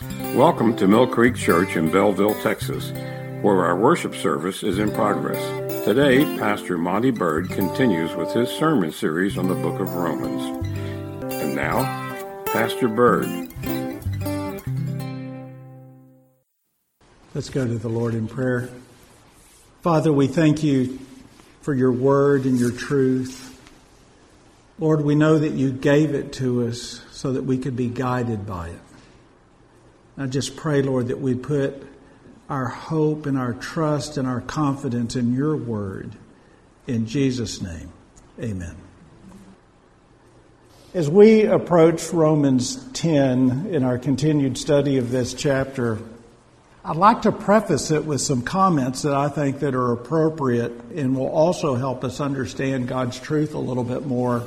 Welcome to Mill Creek Church in Bellville, Texas, where our worship service is in progress. Today, Pastor Monty Bird continues with his sermon series on the book of Romans. And now, Pastor Bird. Let's go to the Lord in prayer. Father, we thank you for your word and your truth. Lord, we know that you gave it to us so that we could be guided by it. I just pray, Lord, that we put our hope and our trust and our confidence in your word. In Jesus' name, amen. As we approach Romans 10 in our continued study of this chapter, I'd like to preface it with some comments that I think that are appropriate and will also help us understand God's truth a little bit more.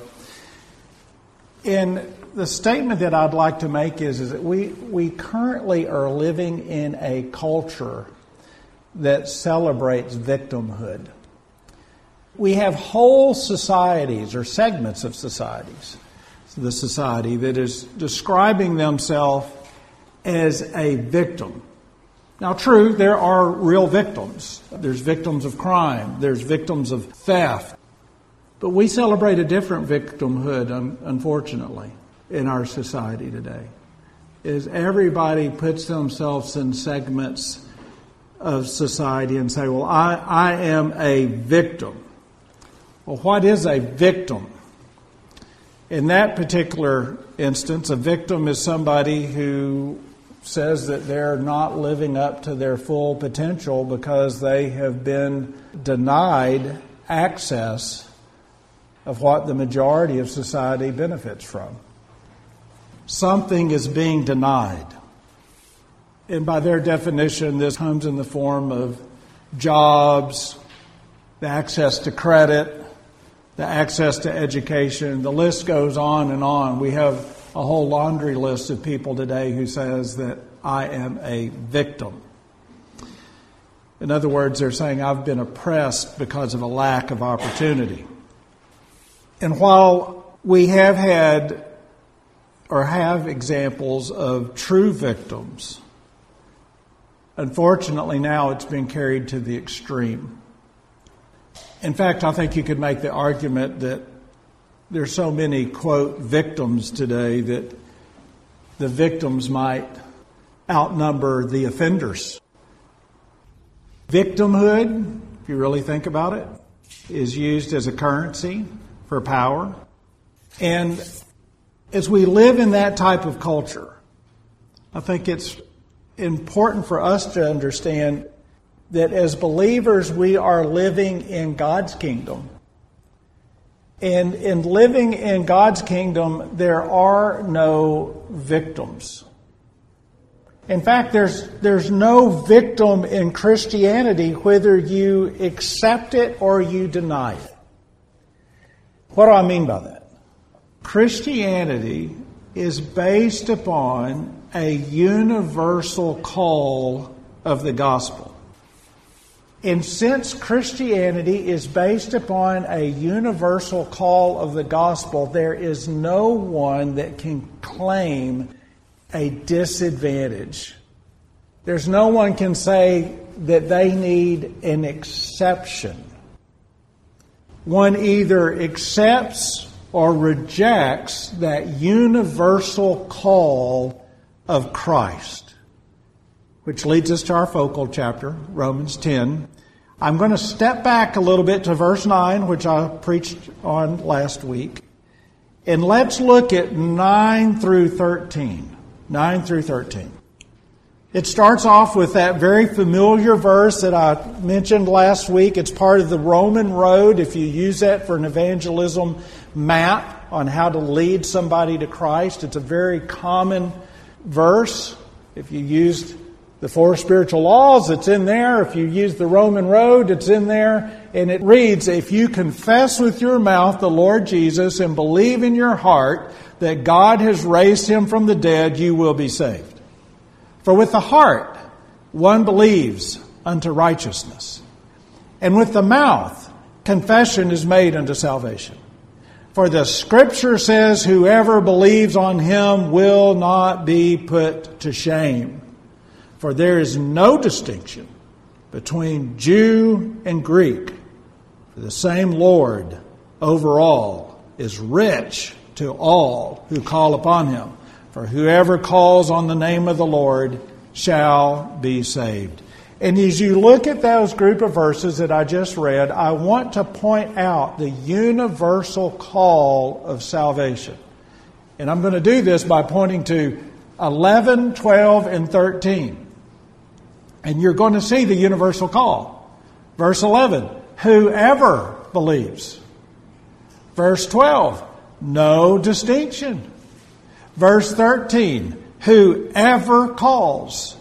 In the statement that I'd like to make is, is that we, we currently are living in a culture that celebrates victimhood. We have whole societies or segments of societies, the society that is describing themselves as a victim. Now, true, there are real victims. There's victims of crime, there's victims of theft. But we celebrate a different victimhood, unfortunately in our society today is everybody puts themselves in segments of society and say, well, I, I am a victim. Well, what is a victim? In that particular instance, a victim is somebody who says that they're not living up to their full potential because they have been denied access of what the majority of society benefits from something is being denied. And by their definition, this comes in the form of jobs, the access to credit, the access to education. The list goes on and on. We have a whole laundry list of people today who says that I am a victim. In other words, they're saying I've been oppressed because of a lack of opportunity. And while we have had or have examples of true victims. Unfortunately, now it's been carried to the extreme. In fact, I think you could make the argument that there's so many, quote, victims today that the victims might outnumber the offenders. Victimhood, if you really think about it, is used as a currency for power. And as we live in that type of culture, I think it's important for us to understand that as believers, we are living in God's kingdom. And in living in God's kingdom, there are no victims. In fact, there's, there's no victim in Christianity whether you accept it or you deny it. What do I mean by that? Christianity is based upon a universal call of the gospel. And since Christianity is based upon a universal call of the gospel, there is no one that can claim a disadvantage. There's no one can say that they need an exception. One either accepts or rejects that universal call of Christ. Which leads us to our focal chapter, Romans 10. I'm going to step back a little bit to verse 9, which I preached on last week. And let's look at 9 through 13. 9 through 13. It starts off with that very familiar verse that I mentioned last week. It's part of the Roman road. If you use that for an evangelism map on how to lead somebody to Christ. It's a very common verse. If you used the four spiritual laws, it's in there. If you use the Roman road, it's in there. And it reads, If you confess with your mouth the Lord Jesus and believe in your heart that God has raised him from the dead, you will be saved. For with the heart one believes unto righteousness, and with the mouth confession is made unto salvation. For the scripture says, Whoever believes on him will not be put to shame. For there is no distinction between Jew and Greek. For the same Lord over all is rich to all who call upon him. For whoever calls on the name of the Lord shall be saved. And as you look at those group of verses that I just read, I want to point out the universal call of salvation. And I'm going to do this by pointing to 11, 12, and 13. And you're going to see the universal call. Verse 11, whoever believes. Verse 12, no distinction. Verse 13, whoever calls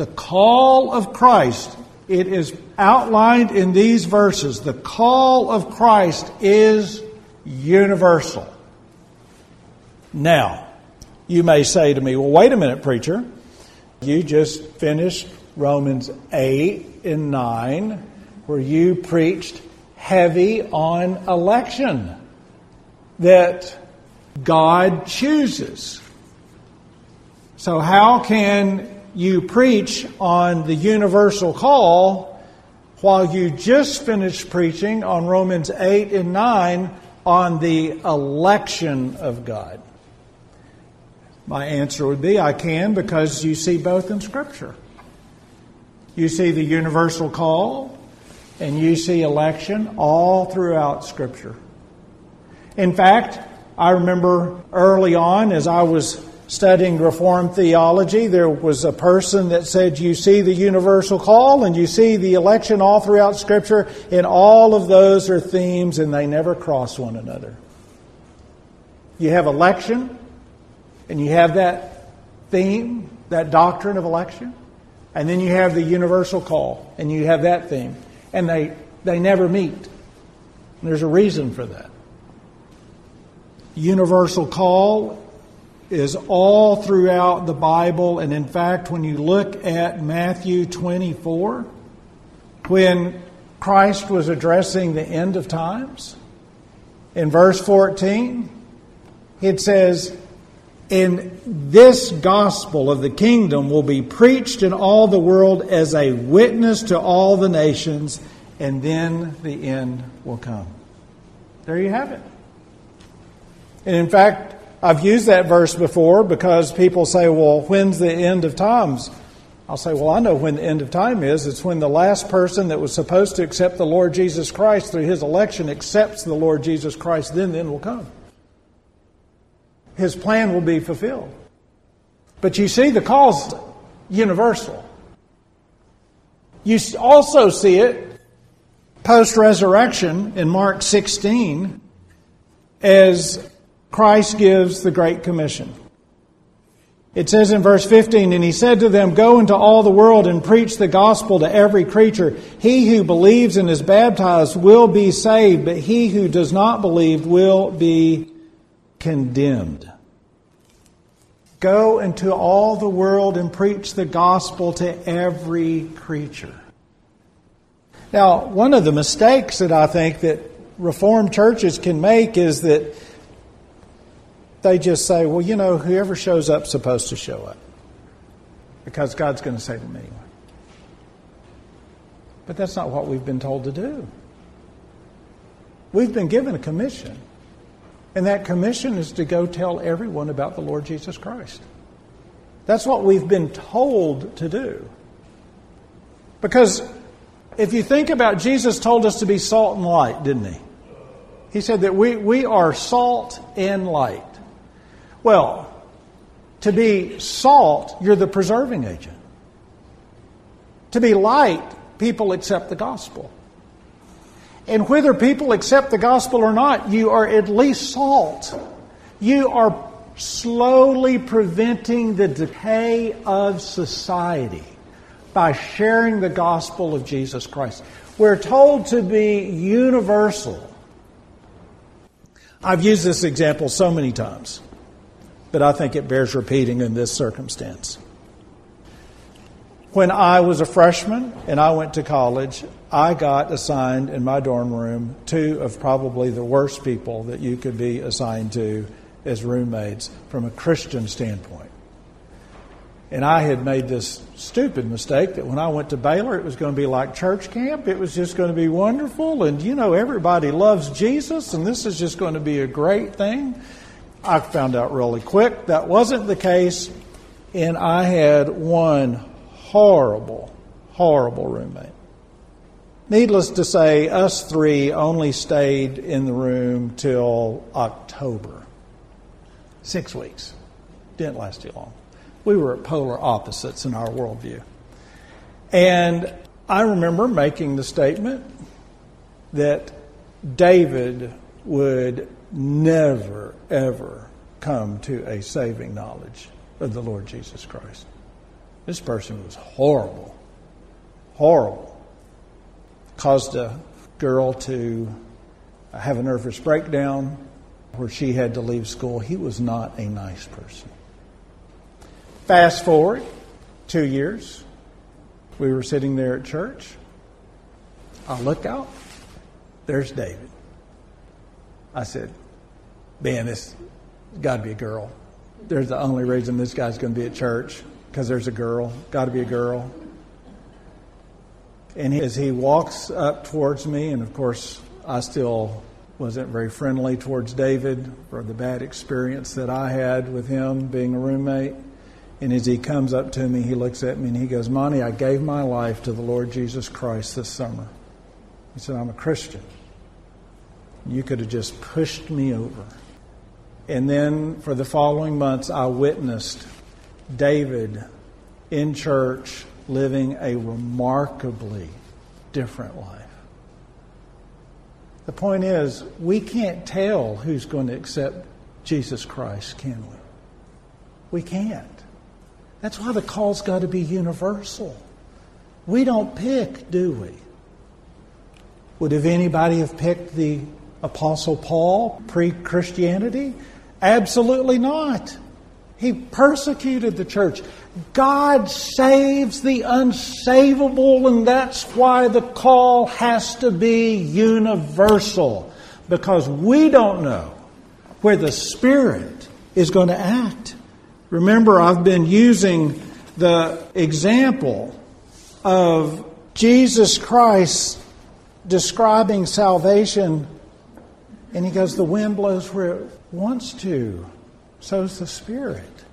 the call of Christ, it is outlined in these verses. The call of Christ is universal. Now, you may say to me, well, wait a minute, preacher. You just finished Romans 8 and 9, where you preached heavy on election, that God chooses. So, how can you preach on the universal call while you just finished preaching on Romans 8 and 9 on the election of God? My answer would be I can because you see both in Scripture. You see the universal call and you see election all throughout Scripture. In fact, I remember early on as I was studying Reformed theology, there was a person that said, You see the universal call and you see the election all throughout Scripture, and all of those are themes and they never cross one another. You have election, and you have that theme, that doctrine of election, and then you have the universal call, and you have that theme, and they, they never meet. And there's a reason for that. Universal call is all throughout the Bible. And in fact, when you look at Matthew 24, when Christ was addressing the end of times, in verse 14, it says, In this gospel of the kingdom will be preached in all the world as a witness to all the nations, and then the end will come. There you have it. And in fact, I've used that verse before because people say, well, when's the end of times? I'll say, well, I know when the end of time is. It's when the last person that was supposed to accept the Lord Jesus Christ through his election accepts the Lord Jesus Christ, then the end will come. His plan will be fulfilled. But you see, the call's universal. You also see it post resurrection in Mark 16 as Christ gives the Great Commission. It says in verse 15, And he said to them, Go into all the world and preach the gospel to every creature. He who believes and is baptized will be saved, but he who does not believe will be condemned. Go into all the world and preach the gospel to every creature. Now, one of the mistakes that I think that Reformed churches can make is that they just say, well, you know, whoever shows up is supposed to show up because God's going to save them anyway. But that's not what we've been told to do. We've been given a commission, and that commission is to go tell everyone about the Lord Jesus Christ. That's what we've been told to do. Because if you think about Jesus told us to be salt and light, didn't he? He said that we, we are salt and light. Well, to be salt, you're the preserving agent. To be light, people accept the gospel. And whether people accept the gospel or not, you are at least salt. You are slowly preventing the decay of society by sharing the gospel of Jesus Christ. We're told to be universal. I've used this example so many times but I think it bears repeating in this circumstance. When I was a freshman and I went to college, I got assigned in my dorm room two of probably the worst people that you could be assigned to as roommates from a Christian standpoint. And I had made this stupid mistake that when I went to Baylor, it was going to be like church camp. It was just going to be wonderful. And, you know, everybody loves Jesus, and this is just going to be a great thing. I found out really quick that wasn't the case. And I had one horrible, horrible roommate. Needless to say, us three only stayed in the room till October. Six weeks. Didn't last too long. We were at polar opposites in our worldview. And I remember making the statement that David would never, ever come to a saving knowledge of the Lord Jesus Christ. This person was horrible. Horrible. Caused a girl to have a nervous breakdown where she had to leave school. He was not a nice person. Fast forward two years, we were sitting there at church. I look out, there's David. I said, Man, this got to be a girl. There's the only reason this guy's going to be at church because there's a girl. Got to be a girl. And as he walks up towards me, and of course, I still wasn't very friendly towards David for the bad experience that I had with him being a roommate. And as he comes up to me, he looks at me and he goes, Monty, I gave my life to the Lord Jesus Christ this summer. He said, I'm a Christian. You could have just pushed me over. And then for the following months, I witnessed David in church living a remarkably different life. The point is, we can't tell who's going to accept Jesus Christ, can we? We can't. That's why the call's got to be universal. We don't pick, do we? Would have anybody have picked the Apostle Paul pre Christianity? Absolutely not. He persecuted the church. God saves the unsavable, and that's why the call has to be universal. Because we don't know where the Spirit is going to act. Remember, I've been using the example of Jesus Christ describing salvation, and he goes, The wind blows where it wants to, so is the Spirit.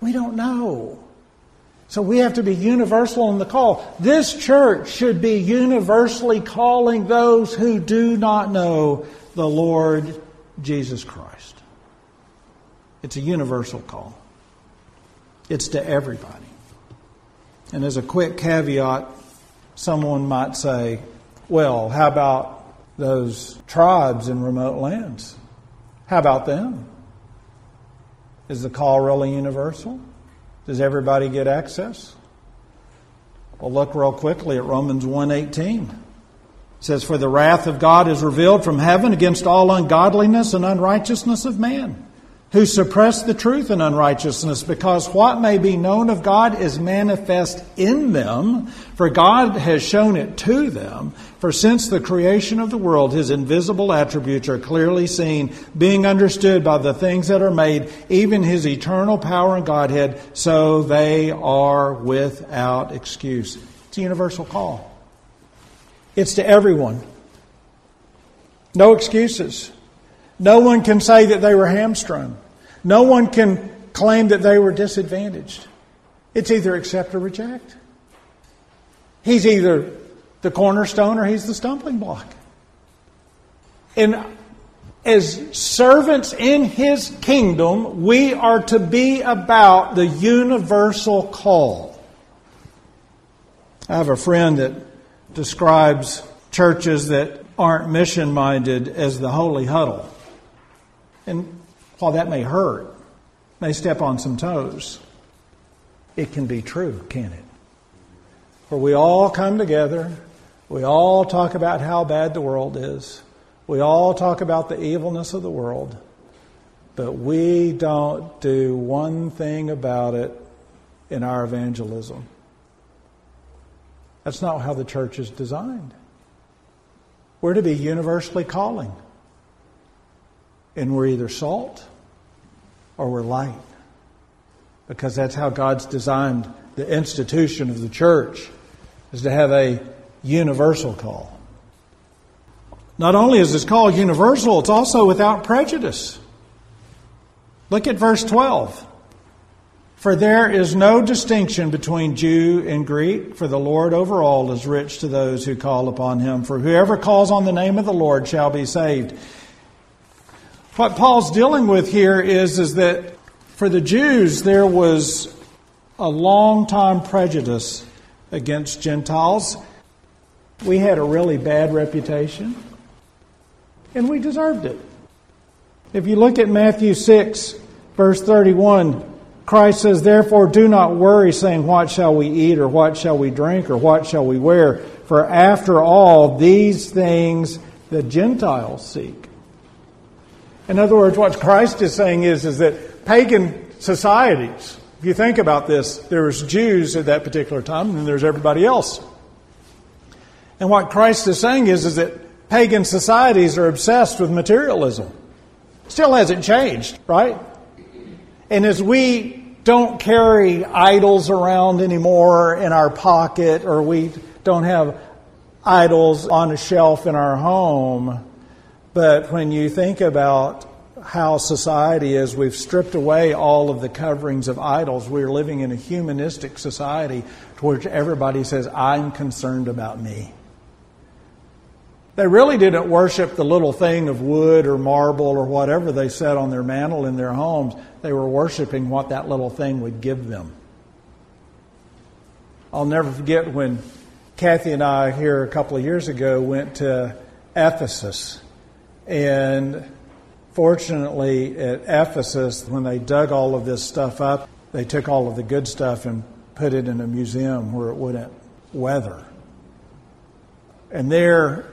We don't know. So we have to be universal in the call. This church should be universally calling those who do not know the Lord Jesus Christ. It's a universal call. It's to everybody. And as a quick caveat, someone might say, well, how about those tribes in remote lands? How about them? Is the call really universal? Does everybody get access? Well, look real quickly at Romans 1:18. It says, "For the wrath of God is revealed from heaven against all ungodliness and unrighteousness of man." Who suppress the truth in unrighteousness, because what may be known of God is manifest in them, for God has shown it to them. For since the creation of the world, his invisible attributes are clearly seen, being understood by the things that are made, even his eternal power and Godhead, so they are without excuse. It's a universal call. It's to everyone. No excuses. No one can say that they were hamstrung. No one can claim that they were disadvantaged. It's either accept or reject. He's either the cornerstone or he's the stumbling block. And as servants in his kingdom, we are to be about the universal call. I have a friend that describes churches that aren't mission minded as the holy huddle. And while that may hurt, may step on some toes, it can be true, can it? For we all come together, we all talk about how bad the world is, we all talk about the evilness of the world, but we don't do one thing about it in our evangelism. That's not how the church is designed. We're to be universally calling. And we're either salt or we're light. Because that's how God's designed the institution of the church is to have a universal call. Not only is this call universal, it's also without prejudice. Look at verse 12. For there is no distinction between Jew and Greek, for the Lord over all is rich to those who call upon him. For whoever calls on the name of the Lord shall be saved. What Paul's dealing with here is, is that for the Jews there was a long time prejudice against Gentiles. We had a really bad reputation, and we deserved it. If you look at Matthew 6, verse 31, Christ says, Therefore, do not worry, saying, What shall we eat, or what shall we drink, or what shall we wear? For after all, these things the Gentiles seek. In other words, what Christ is saying is, is that pagan societies, if you think about this, there was Jews at that particular time, and there's everybody else. And what Christ is saying is, is that pagan societies are obsessed with materialism. Still hasn't changed, right? And as we don't carry idols around anymore in our pocket, or we don't have idols on a shelf in our home, but when you think about how society is, we've stripped away all of the coverings of idols. We're living in a humanistic society to which everybody says, I'm concerned about me. They really didn't worship the little thing of wood or marble or whatever they set on their mantle in their homes. They were worshiping what that little thing would give them. I'll never forget when Kathy and I, here a couple of years ago, went to Ephesus. And fortunately, at Ephesus, when they dug all of this stuff up, they took all of the good stuff and put it in a museum where it wouldn't weather. And there,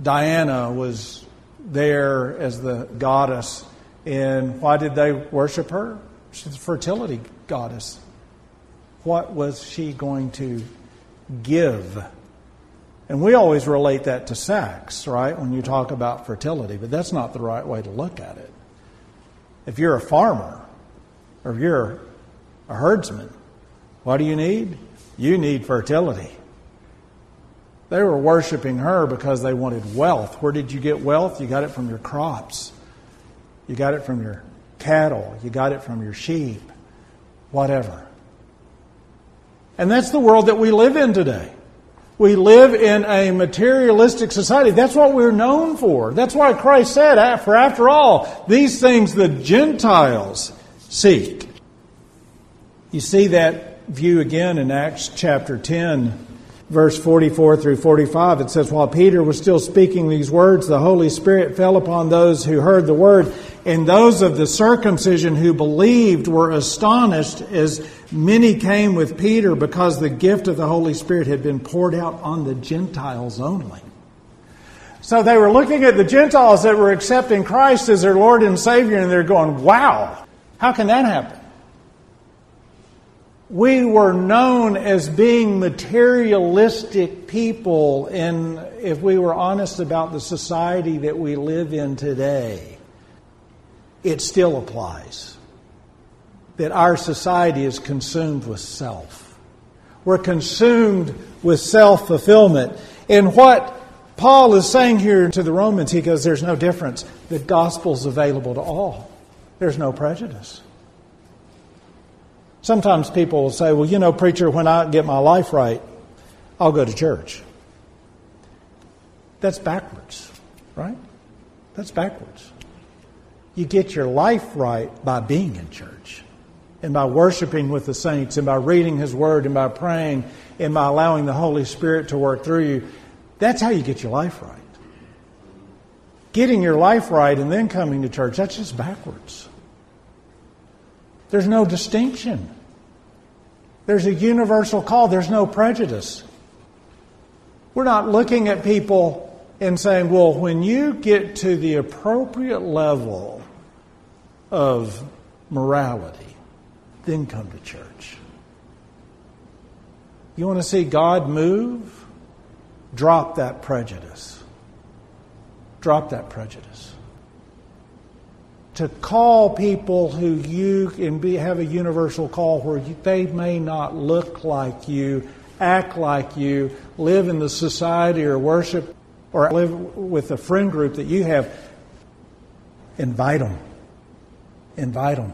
Diana was there as the goddess. And why did they worship her? She's a fertility goddess. What was she going to give? And we always relate that to sex, right, when you talk about fertility, but that's not the right way to look at it. If you're a farmer or if you're a herdsman, what do you need? You need fertility. They were worshiping her because they wanted wealth. Where did you get wealth? You got it from your crops. You got it from your cattle. You got it from your sheep. Whatever. And that's the world that we live in today. We live in a materialistic society. That's what we're known for. That's why Christ said, For after all, these things the Gentiles seek. You see that view again in Acts chapter 10 verse 44 through 45, it says, While Peter was still speaking these words, the Holy Spirit fell upon those who heard the word, and those of the circumcision who believed were astonished as many came with Peter because the gift of the Holy Spirit had been poured out on the Gentiles only. So they were looking at the Gentiles that were accepting Christ as their Lord and Savior, and they're going, Wow, how can that happen? we were known as being materialistic people, and if we were honest about the society that we live in today, it still applies. That our society is consumed with self. We're consumed with self fulfillment. And what Paul is saying here to the Romans, he goes, There's no difference. The gospel's available to all, there's no prejudice. Sometimes people will say, well, you know, preacher, when I get my life right, I'll go to church. That's backwards, right? That's backwards. You get your life right by being in church and by worshiping with the saints and by reading His Word and by praying and by allowing the Holy Spirit to work through you. That's how you get your life right. Getting your life right and then coming to church, that's just backwards. There's no distinction. There's a universal call. There's no prejudice. We're not looking at people and saying, well, when you get to the appropriate level of morality, then come to church. You want to see God move? Drop that prejudice. Drop that prejudice. To call people who you can be, have a universal call where you, they may not look like you, act like you, live in the society or worship or live with a friend group that you have, invite them. Invite them.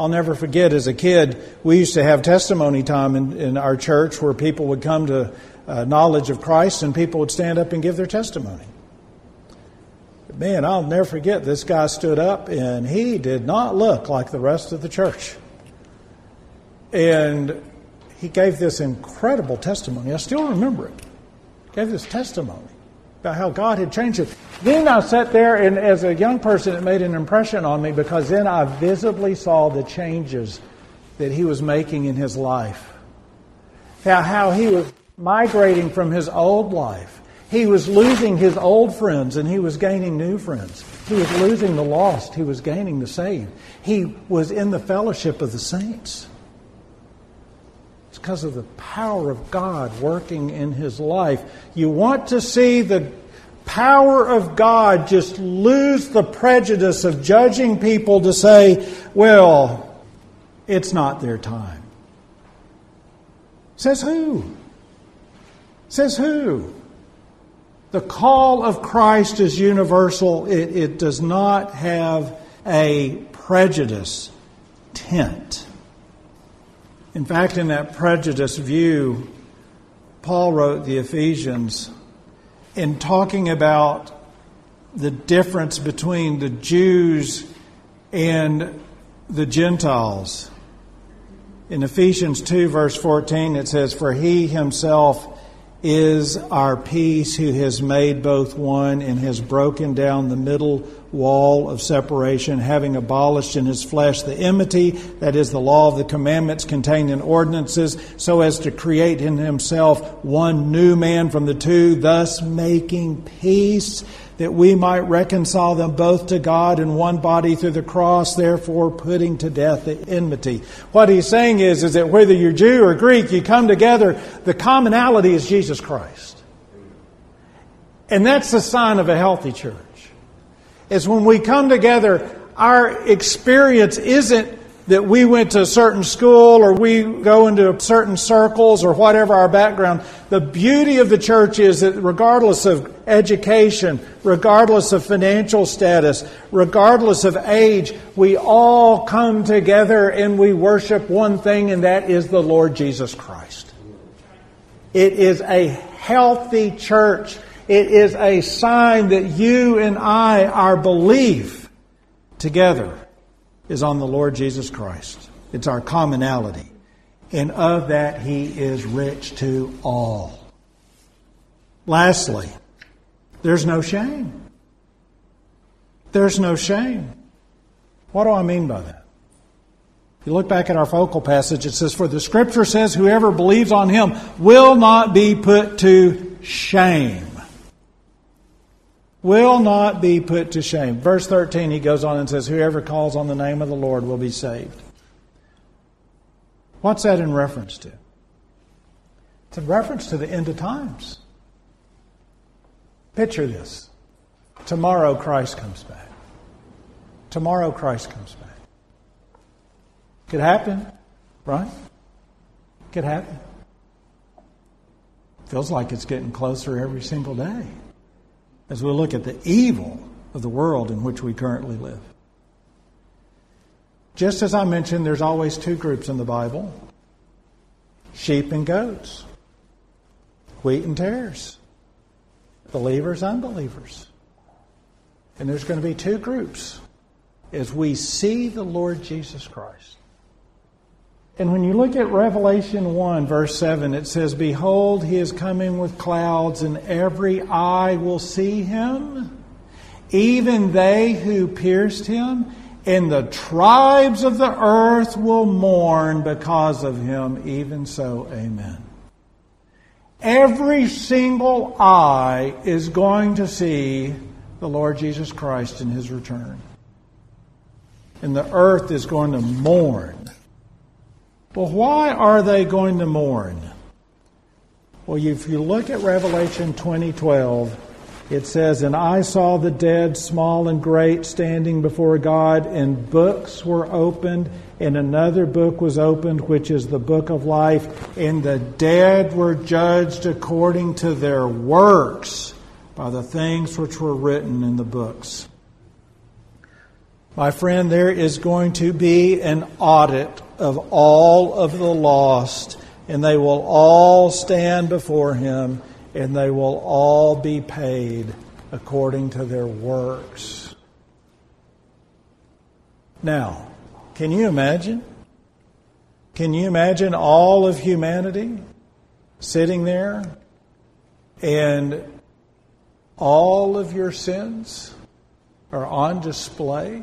I'll never forget as a kid, we used to have testimony time in, in our church where people would come to uh, knowledge of Christ and people would stand up and give their testimony. Man, I'll never forget this guy stood up and he did not look like the rest of the church. And he gave this incredible testimony. I still remember it. He gave this testimony about how God had changed it. Then I sat there, and as a young person, it made an impression on me because then I visibly saw the changes that he was making in his life. How, how he was migrating from his old life. He was losing his old friends and he was gaining new friends. He was losing the lost, he was gaining the saved. He was in the fellowship of the saints. Because of the power of God working in his life. You want to see the power of God just lose the prejudice of judging people to say, well, it's not their time. Says who? Says who? The call of Christ is universal. It, it does not have a prejudice tint. In fact, in that prejudice view, Paul wrote the Ephesians in talking about the difference between the Jews and the Gentiles. In Ephesians 2, verse 14, it says, For he himself is our peace, who has made both one and has broken down the middle wall of separation, having abolished in his flesh the enmity, that is, the law of the commandments contained in ordinances, so as to create in himself one new man from the two, thus making peace that we might reconcile them both to God in one body through the cross, therefore putting to death the enmity. What he's saying is, is that whether you're Jew or Greek, you come together, the commonality is Jesus Christ. And that's the sign of a healthy church. Is when we come together, our experience isn't that we went to a certain school or we go into certain circles or whatever our background. The beauty of the church is that regardless of education, regardless of financial status, regardless of age, we all come together and we worship one thing, and that is the Lord Jesus Christ. It is a healthy church. It is a sign that you and I, our belief together, is on the Lord Jesus Christ. It's our commonality. And of that, He is rich to all. Lastly, there's no shame. There's no shame. What do I mean by that? If you look back at our focal passage, it says, For the scripture says, whoever believes on him will not be put to shame will not be put to shame. Verse 13, he goes on and says, Whoever calls on the name of the Lord will be saved. What's that in reference to? It's in reference to the end of times. Picture this. Tomorrow Christ comes back. Tomorrow Christ comes back. Could happen, right? Could happen. Feels like it's getting closer every single day as we look at the evil of the world in which we currently live. Just as I mentioned, there's always two groups in the Bible sheep and goats, wheat and tares, believers, unbelievers. And there's going to be two groups as we see the Lord Jesus Christ. And when you look at Revelation 1, verse 7, it says, Behold, he is coming with clouds, and every eye will see him, even they who pierced him, and the tribes of the earth will mourn because of him. Even so, amen. Every single eye is going to see the Lord Jesus Christ in his return. And the earth is going to mourn Well, why are they going to mourn? Well, if you look at Revelation 2012, it says, And I saw the dead, small and great, standing before God, and books were opened, and another book was opened, which is the book of life, and the dead were judged according to their works by the things which were written in the books. My friend, there is going to be an audit of all of the lost, and they will all stand before him, and they will all be paid according to their works. Now, can you imagine? Can you imagine all of humanity sitting there and all of your sins are on display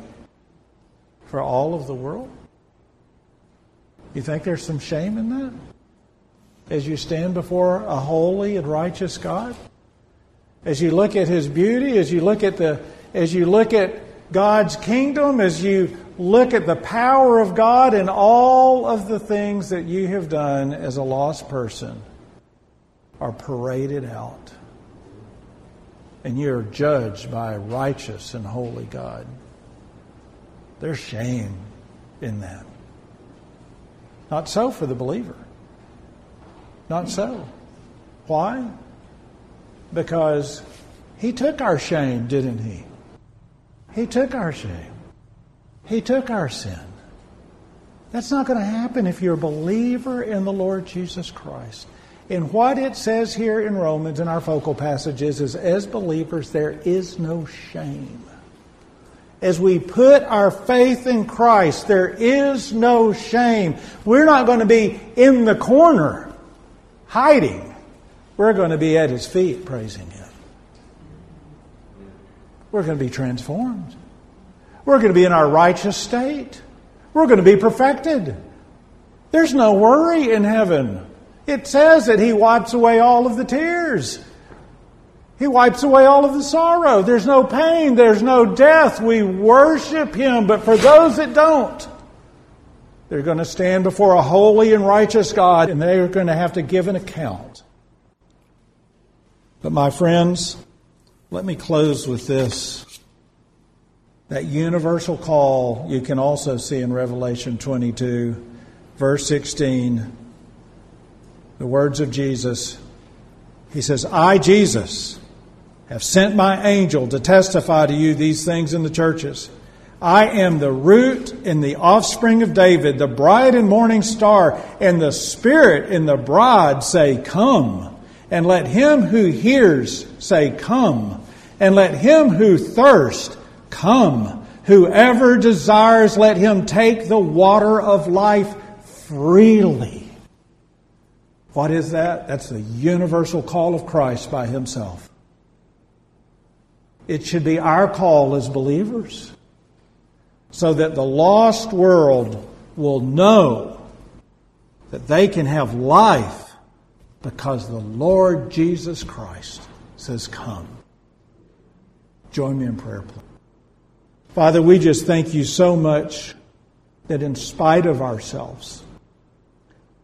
for all of the world? You think there's some shame in that? As you stand before a holy and righteous God? As you look at his beauty, as you look at the as you look at God's kingdom, as you look at the power of God and all of the things that you have done as a lost person are paraded out. And you're judged by a righteous and holy God. There's shame in that. Not so for the believer. Not so. Why? Because he took our shame, didn't he? He took our shame. He took our sin. That's not going to happen if you're a believer in the Lord Jesus Christ. And what it says here in Romans in our focal passages is as believers, there is no shame. As we put our faith in Christ, there is no shame. We're not going to be in the corner, hiding. We're going to be at His feet, praising Him. We're going to be transformed. We're going to be in our righteous state. We're going to be perfected. There's no worry in heaven. It says that He wipes away all of the tears. He wipes away all of the sorrow. There's no pain. There's no death. We worship Him. But for those that don't, they're going to stand before a holy and righteous God and they're going to have to give an account. But my friends, let me close with this. That universal call you can also see in Revelation 22, verse 16. The words of Jesus. He says, I, Jesus, have sent my angel to testify to you these things in the churches. I am the root and the offspring of David, the bright and morning star, and the Spirit and the bride say, Come. And let him who hears say, Come. And let him who thirsts come. Whoever desires, let him take the water of life freely. What is that? That's the universal call of Christ by himself. It should be our call as believers so that the lost world will know that they can have life because the Lord Jesus Christ says, Come. Join me in prayer, please. Father, we just thank you so much that in spite of ourselves,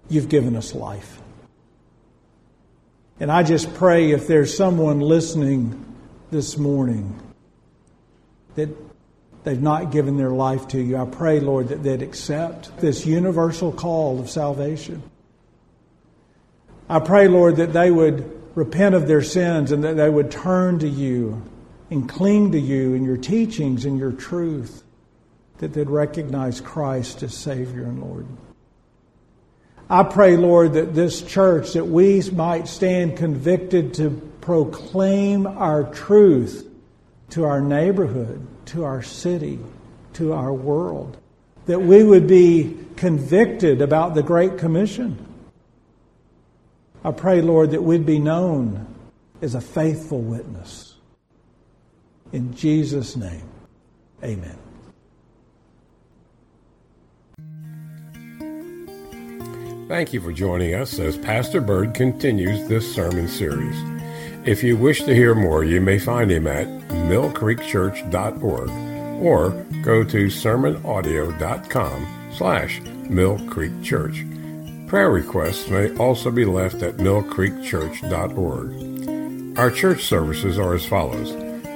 you've given us life. And I just pray if there's someone listening this morning that they've not given their life to you, I pray, Lord, that they'd accept this universal call of salvation. I pray, Lord, that they would repent of their sins and that they would turn to you and cling to you and your teachings and your truth, that they'd recognize Christ as Savior and Lord. I pray, Lord, that this church, that we might stand convicted to proclaim our truth to our neighborhood, to our city, to our world. That we would be convicted about the Great Commission. I pray, Lord, that we'd be known as a faithful witness. In Jesus' name, amen. Thank you for joining us as Pastor Bird continues this sermon series. If you wish to hear more, you may find him at millcreekchurch.org or go to sermonaudio.com slash Mill Creek Church. Prayer requests may also be left at millcreekchurch.org. Our church services are as follows.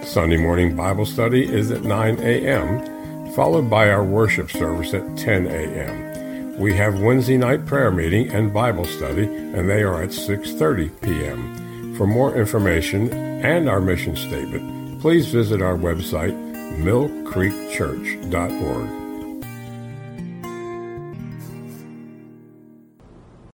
Sunday morning Bible study is at 9 a.m., followed by our worship service at 10 a.m. We have Wednesday night prayer meeting and Bible study, and they are at 6:30 p.m. For more information and our mission statement, please visit our website millcreekchurch.org.